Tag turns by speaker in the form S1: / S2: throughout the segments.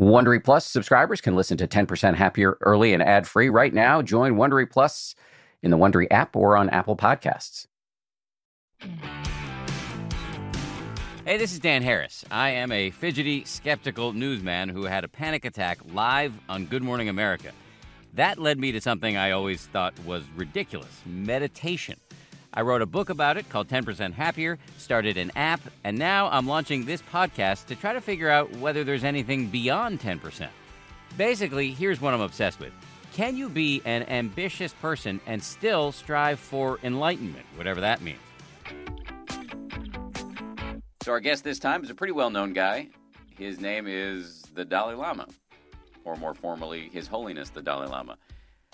S1: Wondery Plus subscribers can listen to 10% Happier early and ad free right now. Join Wondery Plus in the Wondery app or on Apple Podcasts. Hey, this is Dan Harris. I am a fidgety, skeptical newsman who had a panic attack live on Good Morning America. That led me to something I always thought was ridiculous meditation. I wrote a book about it called 10% Happier, started an app, and now I'm launching this podcast to try to figure out whether there's anything beyond 10%. Basically, here's what I'm obsessed with. Can you be an ambitious person and still strive for enlightenment, whatever that means? So, our guest this time is a pretty well known guy. His name is the Dalai Lama, or more formally, His Holiness the Dalai Lama.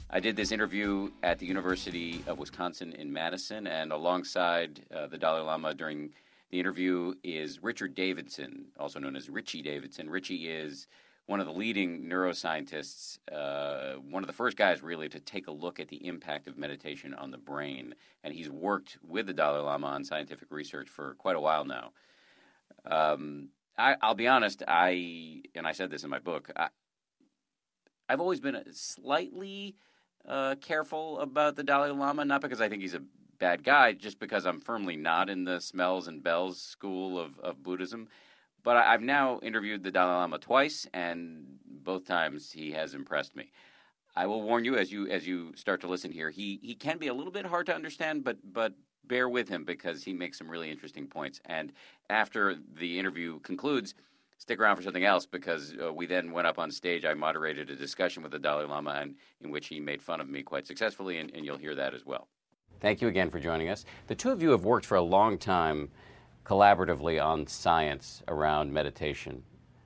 S1: I did this interview at the University of Wisconsin in Madison, and alongside uh, the Dalai Lama during the interview is Richard Davidson, also known as Richie Davidson. Richie is one of the leading neuroscientists, uh, one of the first guys really to take a look at the impact of meditation on the brain. And he's worked with the Dalai Lama on scientific research for quite a while now. Um, I, will be honest, I, and I said this in my book, I, I've always been slightly uh, careful about the Dalai Lama, not because I think he's a bad guy, just because I'm firmly not in the smells and bells school of, of Buddhism. But I, have now interviewed the Dalai Lama twice, and both times he has impressed me. I will warn you as you as you start to listen here. He he can be a little bit hard to understand, but but bear with him because he makes some really interesting points. And after the interview concludes, stick around for something else because uh, we then went up on stage. I moderated a discussion with the Dalai Lama, and in which he made fun of me quite successfully, and, and you'll hear that as well. Thank you again for joining us. The two of you have worked for a long time collaboratively on science around meditation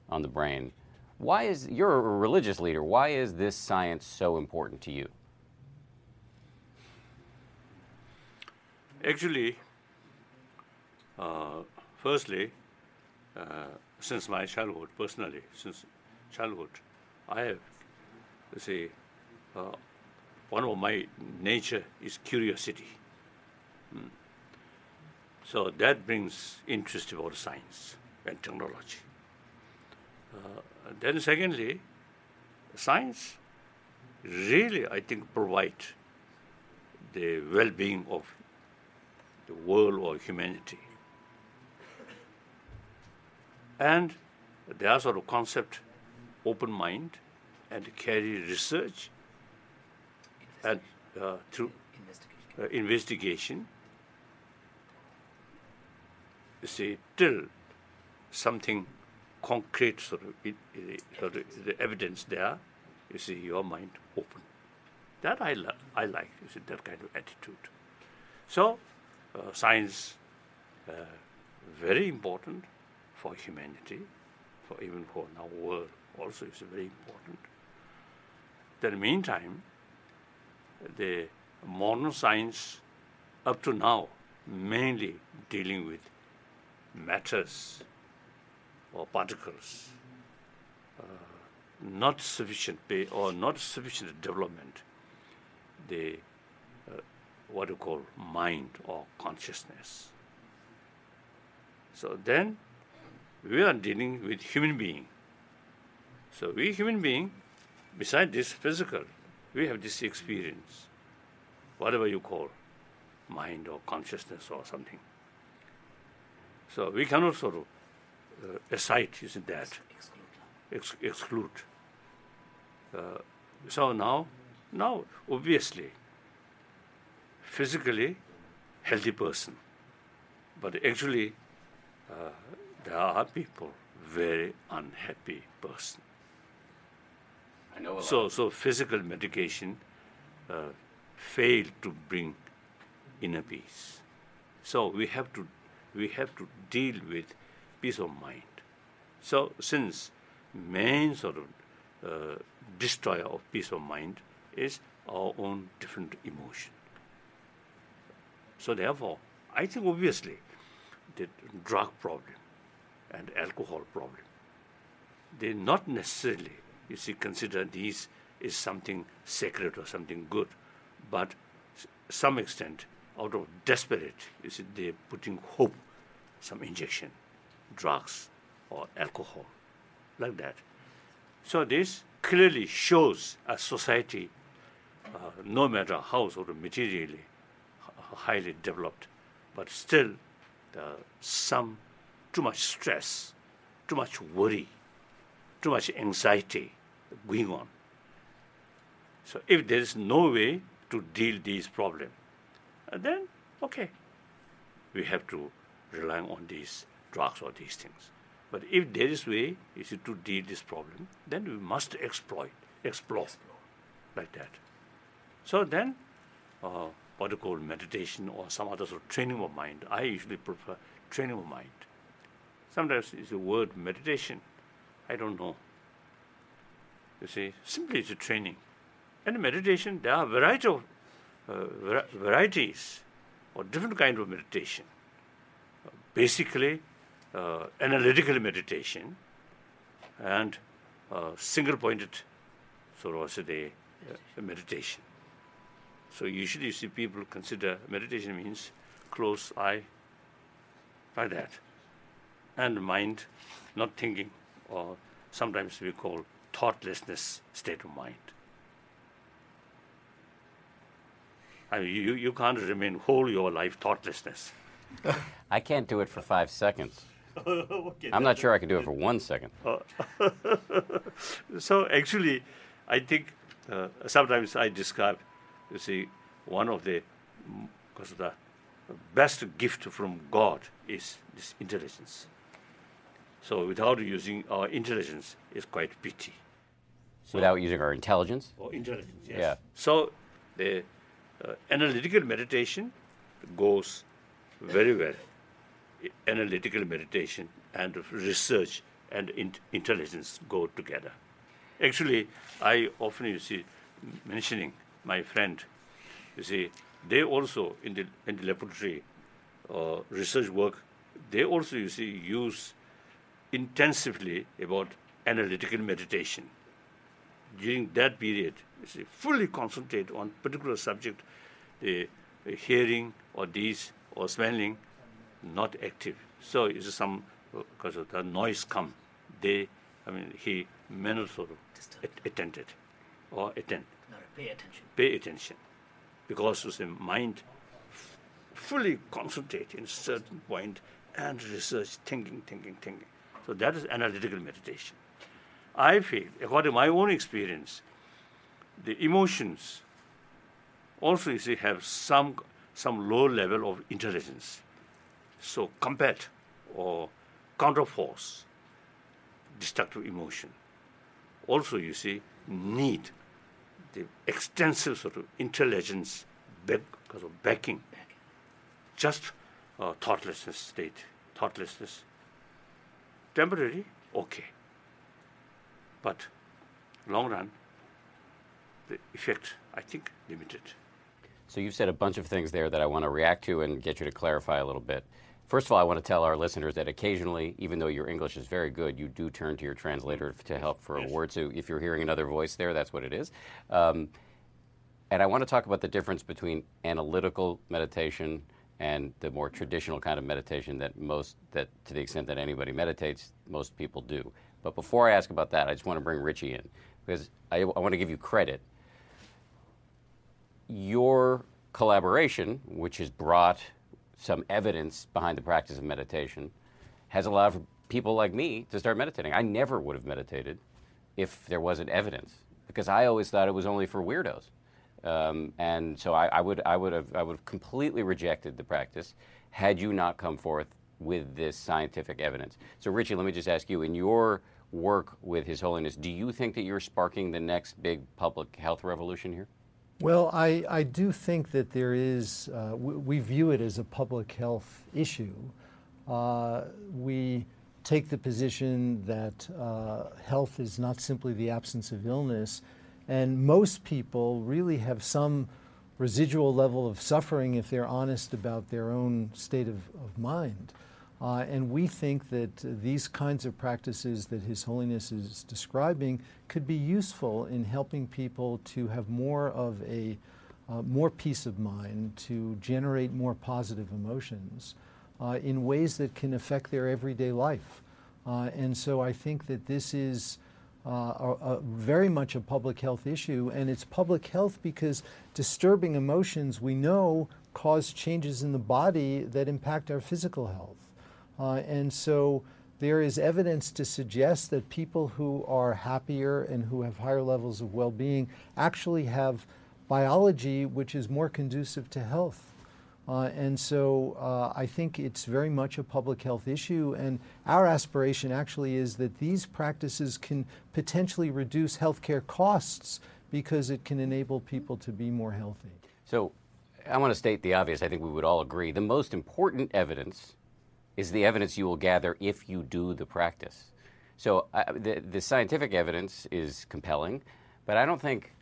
S1: on the brain. Why is you're a religious leader? Why is this science so important to you?
S2: Actually, uh, firstly, uh, since my childhood, personally, since childhood, I have, say, uh, one of my nature is curiosity. Mm. So that brings interest about science and technology. Uh, then secondly, science really, I think, provide the well-being of the world or humanity. And there are sort of concept, open mind, and carry research and uh, through investigation. Uh, investigation. You see, till something concrete sort of, it, it, sort of the evidence there, you see your mind open. That I, li- I like, you see, that kind of attitude. So, uh, science, uh, very important for humanity, for even for our world also is very important. Then meantime, the modern science up to now mainly dealing with matters or particles, uh, not sufficient pay or not sufficient development, the uh, what you call mind or consciousness. So then we are dealing with human being. So we human being, beside this physical, we have this experience, whatever you call, mind or consciousness or something. So we cannot sort of uh, aside isn't that Ex- exclude. Uh, so now, now obviously, physically healthy person, but actually uh, there are people very unhappy person.
S1: I know.
S2: so so physical medication uh, fail to bring inner peace. So we have to we have to deal with peace of mind. So since main sort of uh, destroyer of peace of mind is our own different emotion. So therefore, I think obviously the drug problem and alcohol problem. They not necessarily, you see, consider these is something sacred or something good, but some extent, out of desperate, you see, they're putting hope, some injection, drugs or alcohol, like that. So this clearly shows a society, uh, no matter how sort of materially highly developed, but still some too much stress, too much worry, too much anxiety going on. So if there is no way to deal these problems, uh, then okay, we have to rely on these drugs or these things. But if there is way is to deal this problem, then we must exploit, explore, explore. like that. So then, uh, what you call meditation or some other sort of training of mind. I usually prefer training of mind. sometimes it's a word meditation. I don't know. You see simply it's a training. And meditation there are variety of uh, varieties or different kind of meditation. Uh, basically uh, analytical meditation and uh, single pointed sort of a uh, meditation. So usually you see people consider meditation means close eye. Like that. And mind not thinking or sometimes we call thoughtlessness state of mind. I mean, you, you can't remain whole your life thoughtlessness.
S1: I can't do it for five seconds. okay, I'm not sure I can do it for one second.
S2: so actually, I think uh, sometimes I describe, you see, one of the, because the best gift from God is this intelligence. So without using our intelligence, it's quite pity.
S1: So without using our intelligence?
S2: Or intelligence, yes. Yeah. So the uh, analytical meditation goes very well. Analytical meditation and research and in- intelligence go together. Actually, I often you see mentioning my friend. You see, they also in the in the laboratory uh, research work, they also you see use intensively about analytical meditation. During that period, you see, fully concentrate on particular subject, the, hearing or these or smelling, not active. So it's some because of the noise come, they, I mean, he may not sort of attended or attend.
S3: Not pay attention.
S2: Pay attention, because the mind fully concentrate in certain point and research, thinking, thinking, thinking. So that is analytical meditation. I feel, according to my own experience, the emotions also, you see, have some, some low level of intelligence. So combat or counterforce, destructive emotion. Also, you see, need the extensive sort of intelligence back, because of backing. Just uh, thoughtlessness state, thoughtlessness Temporary, okay. But long run, the effect, I think, limited.
S1: So you've said a bunch of things there that I want to react to and get you to clarify a little bit. First of all, I want to tell our listeners that occasionally, even though your English is very good, you do turn to your translator to help for yes. a word. So if you're hearing another voice there, that's what it is. Um, and I want to talk about the difference between analytical meditation and the more traditional kind of meditation that most, that to the extent that anybody meditates, most people do. But before I ask about that, I just want to bring Richie in because I, I want to give you credit. Your collaboration, which has brought some evidence behind the practice of meditation has allowed people like me to start meditating. I never would have meditated if there wasn't evidence because I always thought it was only for weirdos. Um, and so I, I, would, I, would have, I would have completely rejected the practice had you not come forth with this scientific evidence. So, Richie, let me just ask you in your work with His Holiness, do you think that you're sparking the next big public health revolution here?
S4: Well, I, I do think that there is, uh, we, we, view it as a public health issue. Uh, we take the position that uh, health is not simply the absence of illness, and most people really have some residual level of suffering if they're honest about their own state of, of mind. Uh, and we think that these kinds of practices that His Holiness is describing could be useful in helping people to have more of a uh, more peace of mind, to generate more positive emotions uh, in ways that can affect their everyday life. Uh, and so I think that this is are, are very much a public health issue, and it's public health because disturbing emotions we know cause changes in the body that impact our physical health. Uh, and so there is evidence to suggest that people who are happier and who have higher levels of well being actually have biology which is more conducive to health. Uh, and so uh, I think it's very much a public health issue. And our aspiration actually is that these practices can potentially reduce healthcare costs because it can enable people to be more healthy.
S1: So I want to state the obvious. I think we would all agree. The most important evidence is the evidence you will gather if you do the practice. So uh, the, the scientific evidence is compelling, but I don't think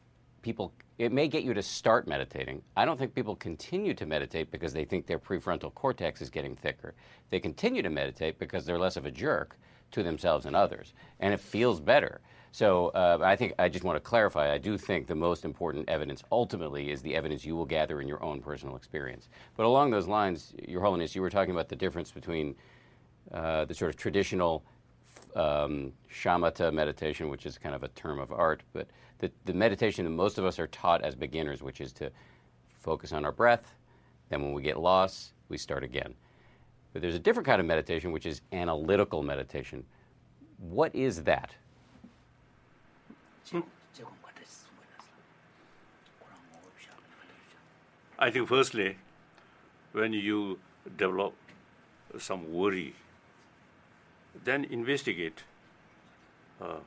S1: people it may get you to start meditating. I don't think people continue to meditate because they think their prefrontal cortex is getting thicker. They continue to meditate because they're less of a jerk to themselves and others, and it feels better. So uh, I think I just want to clarify. I do think the most important evidence ultimately is the evidence you will gather in your own personal experience. But along those lines, Your Holiness, you were talking about the difference between uh, the sort of traditional um, shamatha meditation, which is kind of a term of art, but the, the meditation that most of us are taught as beginners, which is to focus on our breath. Then, when we get lost, we start again. But there's a different kind of meditation, which is analytical meditation. What is that?
S2: I think, firstly, when you develop some worry, then investigate uh,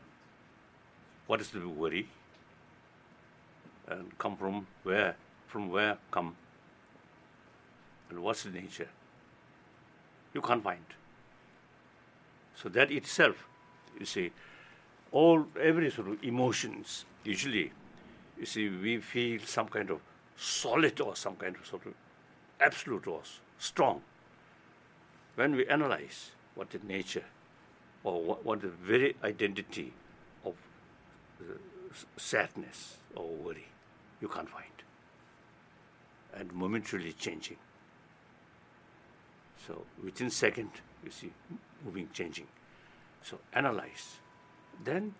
S2: what is the worry and come from where from where come and what's the nature? You can't find. So that itself you see all every sort of emotions usually you see we feel some kind of solid or some kind of sort of absolute or strong. When we analyze what the nature or what, the very identity of sadness or worry, you can't find. And momentarily changing. So within second, you see moving, changing. So analyze. Then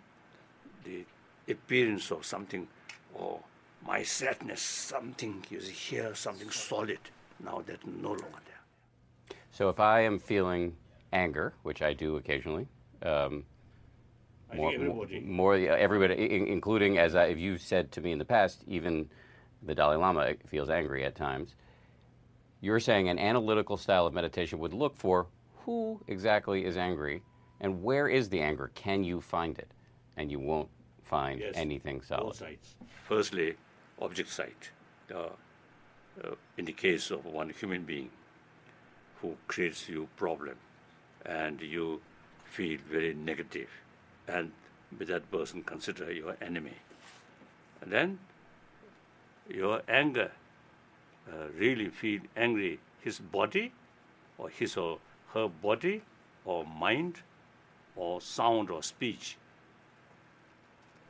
S2: the appearance of something, or my sadness, something you see here, something solid. Now that no longer there.
S1: So if I am feeling anger, which I do occasionally, um, more, more everybody, in- including as I, you said to me in the past, even the Dalai Lama feels angry at times. You're saying an analytical style of meditation would look for who exactly is angry and where is the anger? Can you find it? And you won't find
S2: Yes,
S1: anything solid.
S2: Sides. Firstly, object side. Uh, uh, in the case of one human being who creates you problem, and you feel very negative, and with that person consider your enemy, and then your anger uh, really feel angry his body, or his or her body, or mind, or sound or speech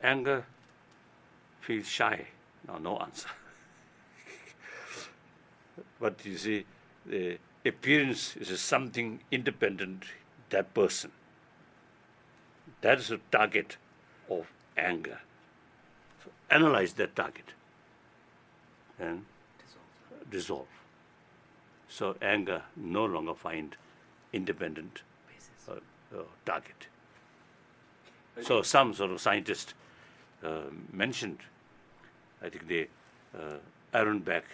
S2: anger, feel shy. Now, no answer. but you see, the appearance is something independent that person. That is the target of anger. So analyze that target and dissolve. So anger no longer find independent uh, uh, target. So some sort of scientist uh, mentioned, I think they, uh, Aaron Beck,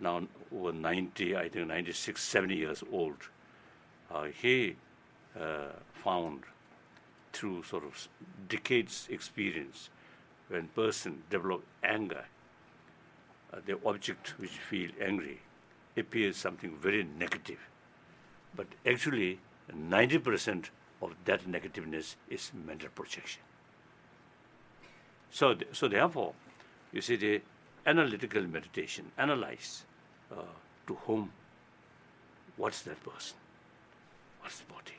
S2: now over 90, I think 96, 70 years old, uh, he uh, found through sort of decades experience when person develop anger, uh, the object which feel angry appears something very negative. But actually, 90% of that negativeness is mental projection. So, th- so therefore, you see the analytical meditation, analyze uh, to whom, what's that person, what's the body.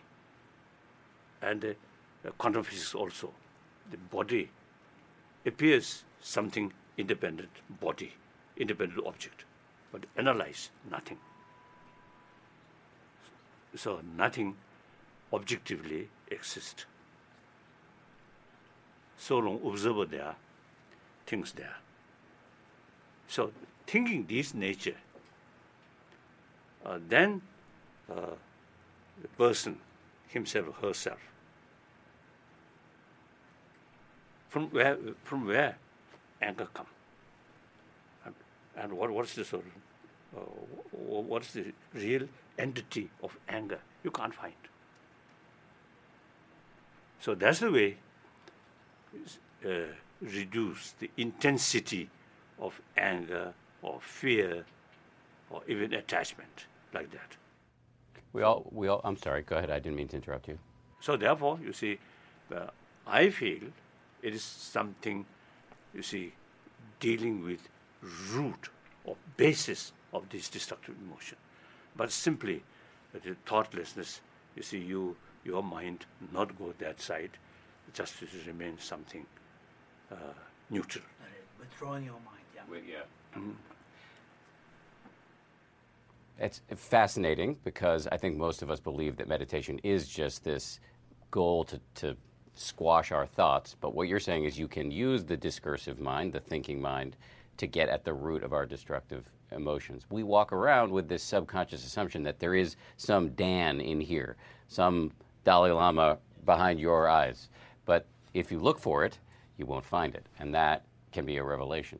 S2: And uh, quantum physics also, the body appears something independent body, independent object, but analyze nothing. So nothing objectively exists. So long observer there, things there. So thinking this nature, uh, then uh, the person himself herself from where from where anger come? And, and what what's the sort uh, what's the real entity of anger? You can't find. So that's the way uh, reduce the intensity of anger or fear or even attachment like that
S1: we all we all i'm sorry go ahead i didn't mean to interrupt you
S2: so therefore you see uh, i feel it is something, you see, dealing with root or basis of this destructive emotion. But simply the thoughtlessness, you see, you your mind not go that side, just to remain something uh, neutral.
S3: Withdrawing your mind, yeah.
S5: With, yeah.
S1: Mm-hmm. It's fascinating because I think most of us believe that meditation is just this goal to, to squash our thoughts. But what you're saying is you can use the discursive mind, the thinking mind, to get at the root of our destructive emotions. We walk around with this subconscious assumption that there is some Dan in here, some Dalai Lama behind your eyes. But if you look for it, you won't find it. And that can be a revelation.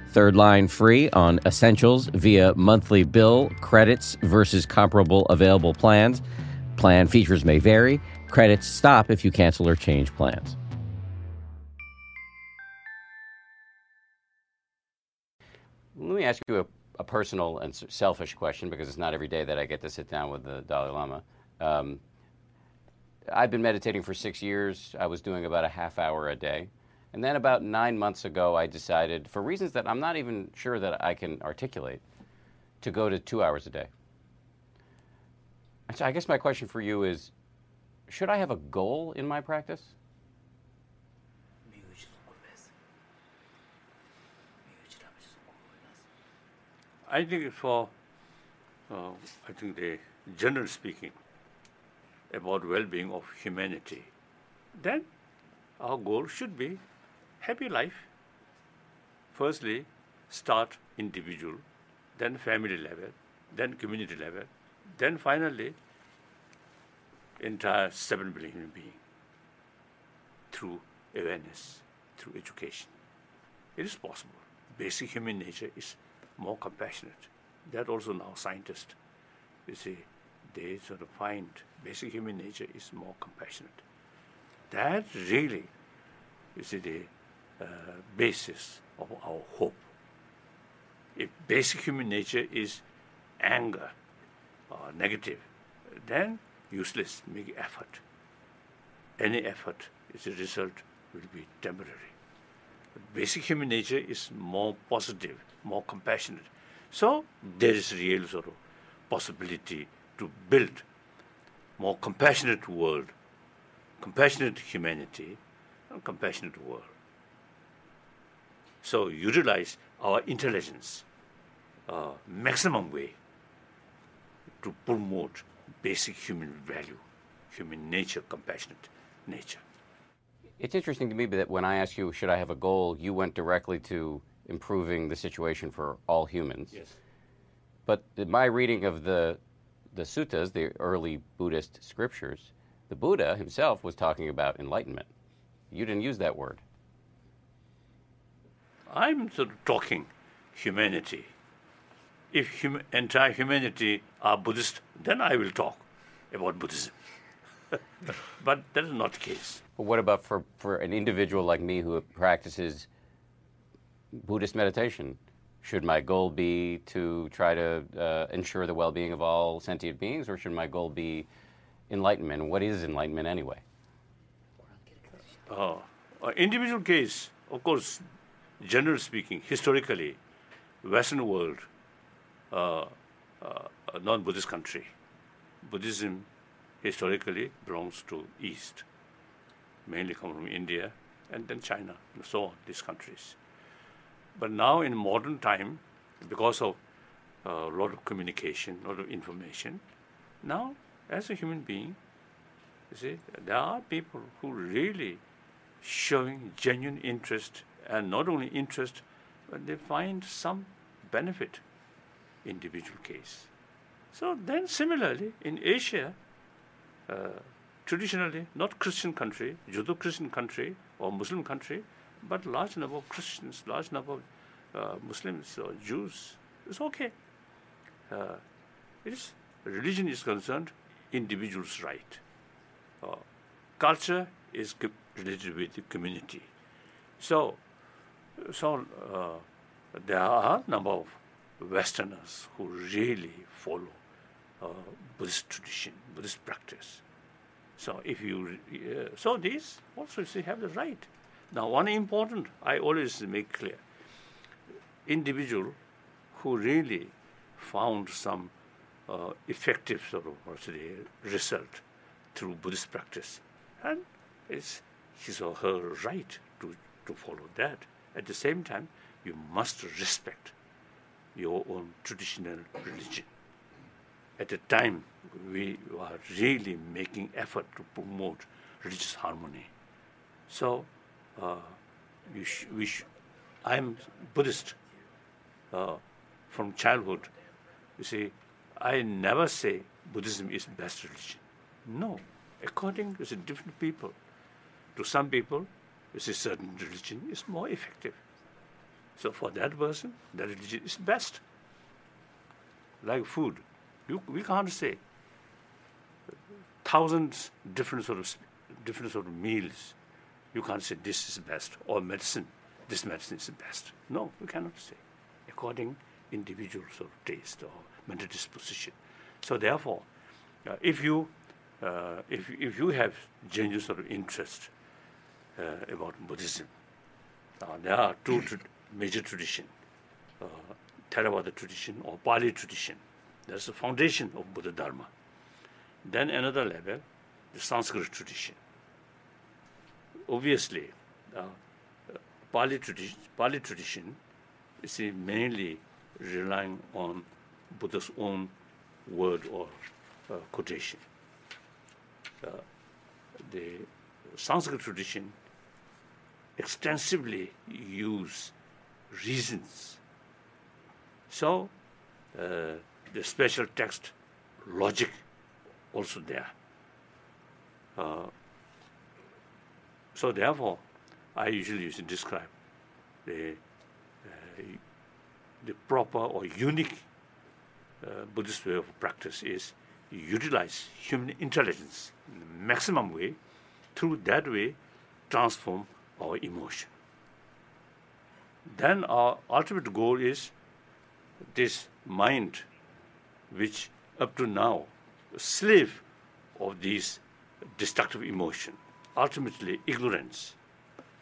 S1: Third line free on essentials via monthly bill credits versus comparable available plans. Plan features may vary. Credits stop if you cancel or change plans. Let me ask you a, a, personal and selfish question because it's not every day that I get to sit down with the Dalai Lama. Um, I've been meditating for six years. I was doing about a half hour a day. And then about nine months ago, I decided, for reasons that I'm not even sure that I can articulate, to go to two hours a day. So I guess my question for you is should I have a goal in my practice?
S2: I think for, uh, I think the general speaking about well-being of humanity, then our goal should be happy life. Firstly, start individual, then family level, then community level, then finally entire 7 billion human being through awareness, through education. It is possible. Basic human nature is more compassionate. That also now scientists, you see, they sort of find basic human nature is more compassionate. That really, you see, they basis of our hope. If basic human nature is anger or negative, then useless, make effort. Any effort, is a result will be temporary. Basic human nature is more positive, more compassionate. So there is real sort of possibility to build more compassionate world, compassionate humanity, and compassionate world. So utilize our intelligence uh, maximum way to promote basic human value, human nature, compassionate nature.
S1: It's interesting to me that when I asked you, should I have a goal, you went directly to improving the situation for all humans.
S2: Yes.
S1: But my reading of the, the suttas, the early Buddhist scriptures, the Buddha himself was talking about enlightenment. You didn't use that word.
S2: I'm sort of talking humanity. If hum- entire humanity are Buddhist, then I will talk about Buddhism. but that is not the case.
S1: But what about for, for an individual like me who practices Buddhist meditation? Should my goal be to try to uh, ensure the well being of all sentient beings, or should my goal be enlightenment? What is enlightenment anyway?
S2: Uh, uh, individual case, of course, generally speaking, historically, Western world, uh, uh, a non-Buddhist country, Buddhism historically belongs to East, mainly come from India and then China and so on, these countries. But now in modern time, because of a lot of communication, a lot of information, now as a human being, you see, there are people who really showing genuine interest and not only interest, but they find some benefit individual case. So then similarly in Asia, uh, traditionally not Christian country, Judeo-Christian country or Muslim country, but large number of Christians, large number of uh, Muslims or Jews, it's okay. Uh, it is religion is concerned, individual's right. Uh, culture is related with the community. So, so uh, there are a number of Westerners who really follow uh, Buddhist tradition, Buddhist practice. So if you, uh, so these also they have the right. Now, one important I always make clear: individual who really found some uh, effective sort of result through Buddhist practice, and it's his or her right to, to follow that. At the same time, you must respect your own traditional religion. At the time, we are really making effort to promote religious harmony. So, uh, you sh we sh I'm Buddhist uh, from childhood. You see, I never say Buddhism is best religion. No, according to different people. To some people, with a certain religion is more effective. So for that person, that religion is best. Like food, you, we can't say thousands different sort of different sort of meals. You can't say this is best or medicine. This medicine is best. No, we cannot say. According individual sort of taste or mental disposition. So therefore, uh, if you uh, if if you have genuine sort of interest about Buddhism. Uh, there are two tra major tradition, uh, Theravada tradition or Pali tradition. That's the foundation of Buddha Dharma. Then another level, the Sanskrit tradition. Obviously, uh, Pali, tradition, Pali tradition is mainly relying on Buddha's own word or uh, quotation. Uh, the Sanskrit tradition extensively use reasons. So, uh, the special text logic also there. Uh, so therefore, I usually use to describe the, uh, the proper or unique uh, Buddhist way of practice is utilize human intelligence in the maximum way, through that way transform our emotion. Then our ultimate goal is this mind, which up to now, slave of these destructive emotion, ultimately ignorance,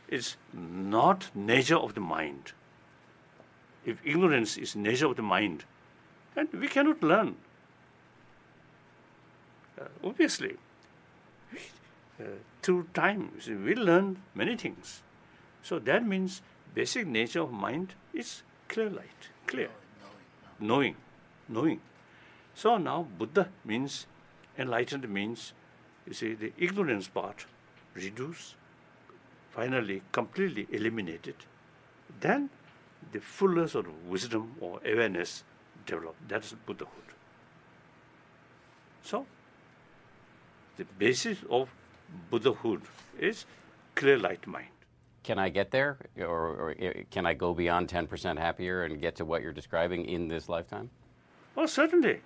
S2: is not nature of the mind. If ignorance is nature of the mind, then we cannot learn. Uh, obviously, Uh, through time, we learn many things. So that means basic nature of mind is clear light, clear, knowing, knowing. So now Buddha means enlightened means, you see, the ignorance part reduced, finally completely eliminated. Then the fullness of wisdom or awareness developed. That's Buddhahood. So the basis of Buddhahood is clear light mind.
S1: Can I get there, or, or uh, can I go beyond 10% happier and get to what you're describing in this lifetime?
S2: Oh, certainly.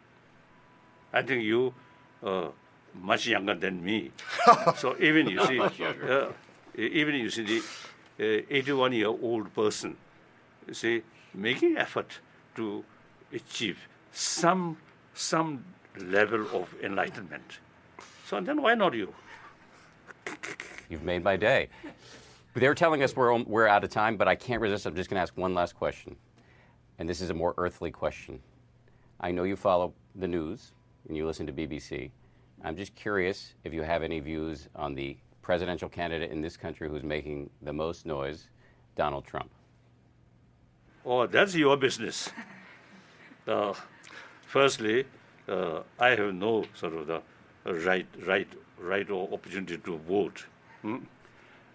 S2: I think you uh, much younger than me. so even you see, uh, even you see the 81 year old person, you see, making effort to achieve some some level of enlightenment. So then why not you?
S1: You've made my day. They're telling us we're, we're out of time, but I can't resist. I'm just going to ask one last question. And this is a more earthly question. I know you follow the news and you listen to BBC. I'm just curious if you have any views on the presidential candidate in this country who's making the most noise, Donald Trump.
S2: Oh, that's your business. Uh, firstly, uh, I have no sort of the right, right, right or opportunity to vote. Hmm?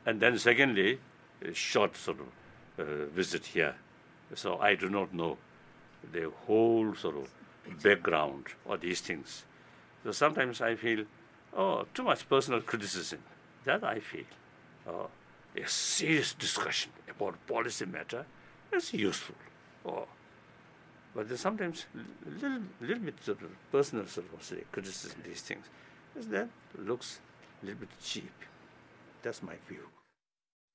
S2: And then secondly, a short sort of uh, visit here. So I do not know the whole sort of background of these things. So sometimes I feel, oh, too much personal criticism. That I feel. Uh, a serious discussion about policy matter is useful. Oh, but there's sometimes a little, little bit of personal sort of criticism these things. That looks a little bit cheap. That's my view.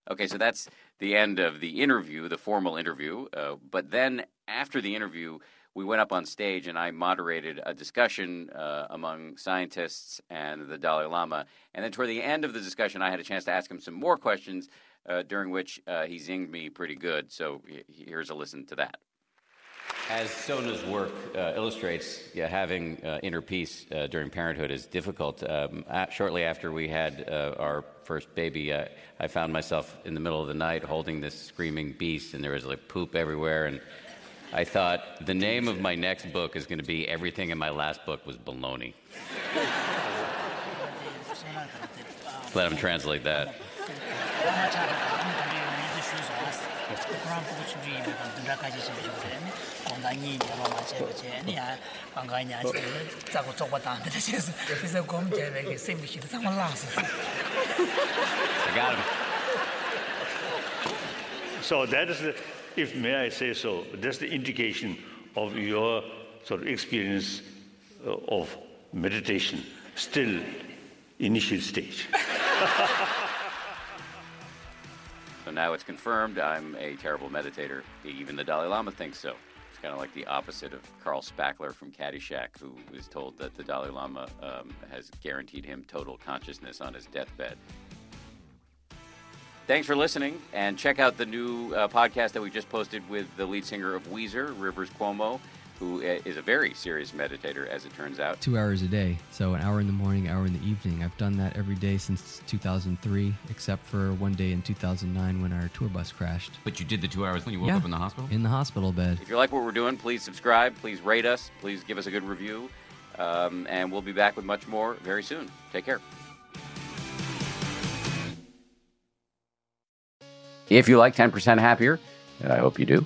S5: Okay, so that's the end of the interview, the formal interview. Uh, but then after the interview, we went up on stage and I moderated a discussion uh, among scientists and the Dalai Lama. And then toward the end of the discussion, I had a chance to ask him some more questions, uh, during which uh, he zinged me pretty good. So here's a listen to that. As Sona's work uh, illustrates, yeah, having uh, inner peace uh, during parenthood is difficult. Um, shortly after we had uh, our first baby, uh, I found myself in the middle of the night holding this screaming beast, and there was like poop everywhere. And I thought the name of my next book is going to be Everything in My Last Book Was Baloney. Let him translate that.
S2: So that is the, if may I say so, that's the indication of your sort of experience uh, of meditation, still initial stage.
S5: so now it's confirmed I'm a terrible meditator. Even the Dalai Lama thinks so kind of like the opposite of Carl Spackler from Caddyshack, who was told that the Dalai Lama um, has guaranteed him total consciousness on his deathbed. Thanks for listening, and check out the new uh, podcast that we just posted with the lead singer of Weezer, Rivers Cuomo who is a very serious meditator, as it turns out.
S6: Two hours a day. So an hour in the morning, hour in the evening. I've done that every day since 2003, except for one day in 2009 when our tour bus crashed.
S5: But you did the two hours when you woke
S6: yeah,
S5: up in the hospital?
S6: In the hospital bed.
S5: If you like what we're doing, please subscribe. Please rate us. Please give us a good review. Um, and we'll be back with much more very soon. Take care. If you like 10% Happier, and I hope you do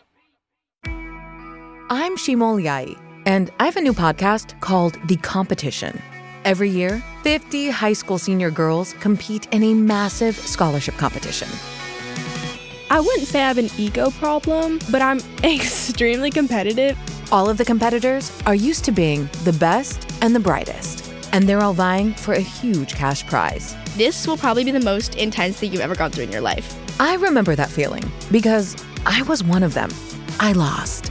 S7: I'm Shima Oliaee, and I have a new podcast called The Competition. Every year, 50 high school senior girls compete in a massive scholarship competition.
S8: I wouldn't say I have an ego problem, but I'm extremely competitive.
S7: All of the competitors are used to being the best and the brightest, and they're all vying for a huge cash prize.
S8: This will probably be the most intense thing you've ever gone through in your life.
S7: I remember that feeling because I was one of them. I lost.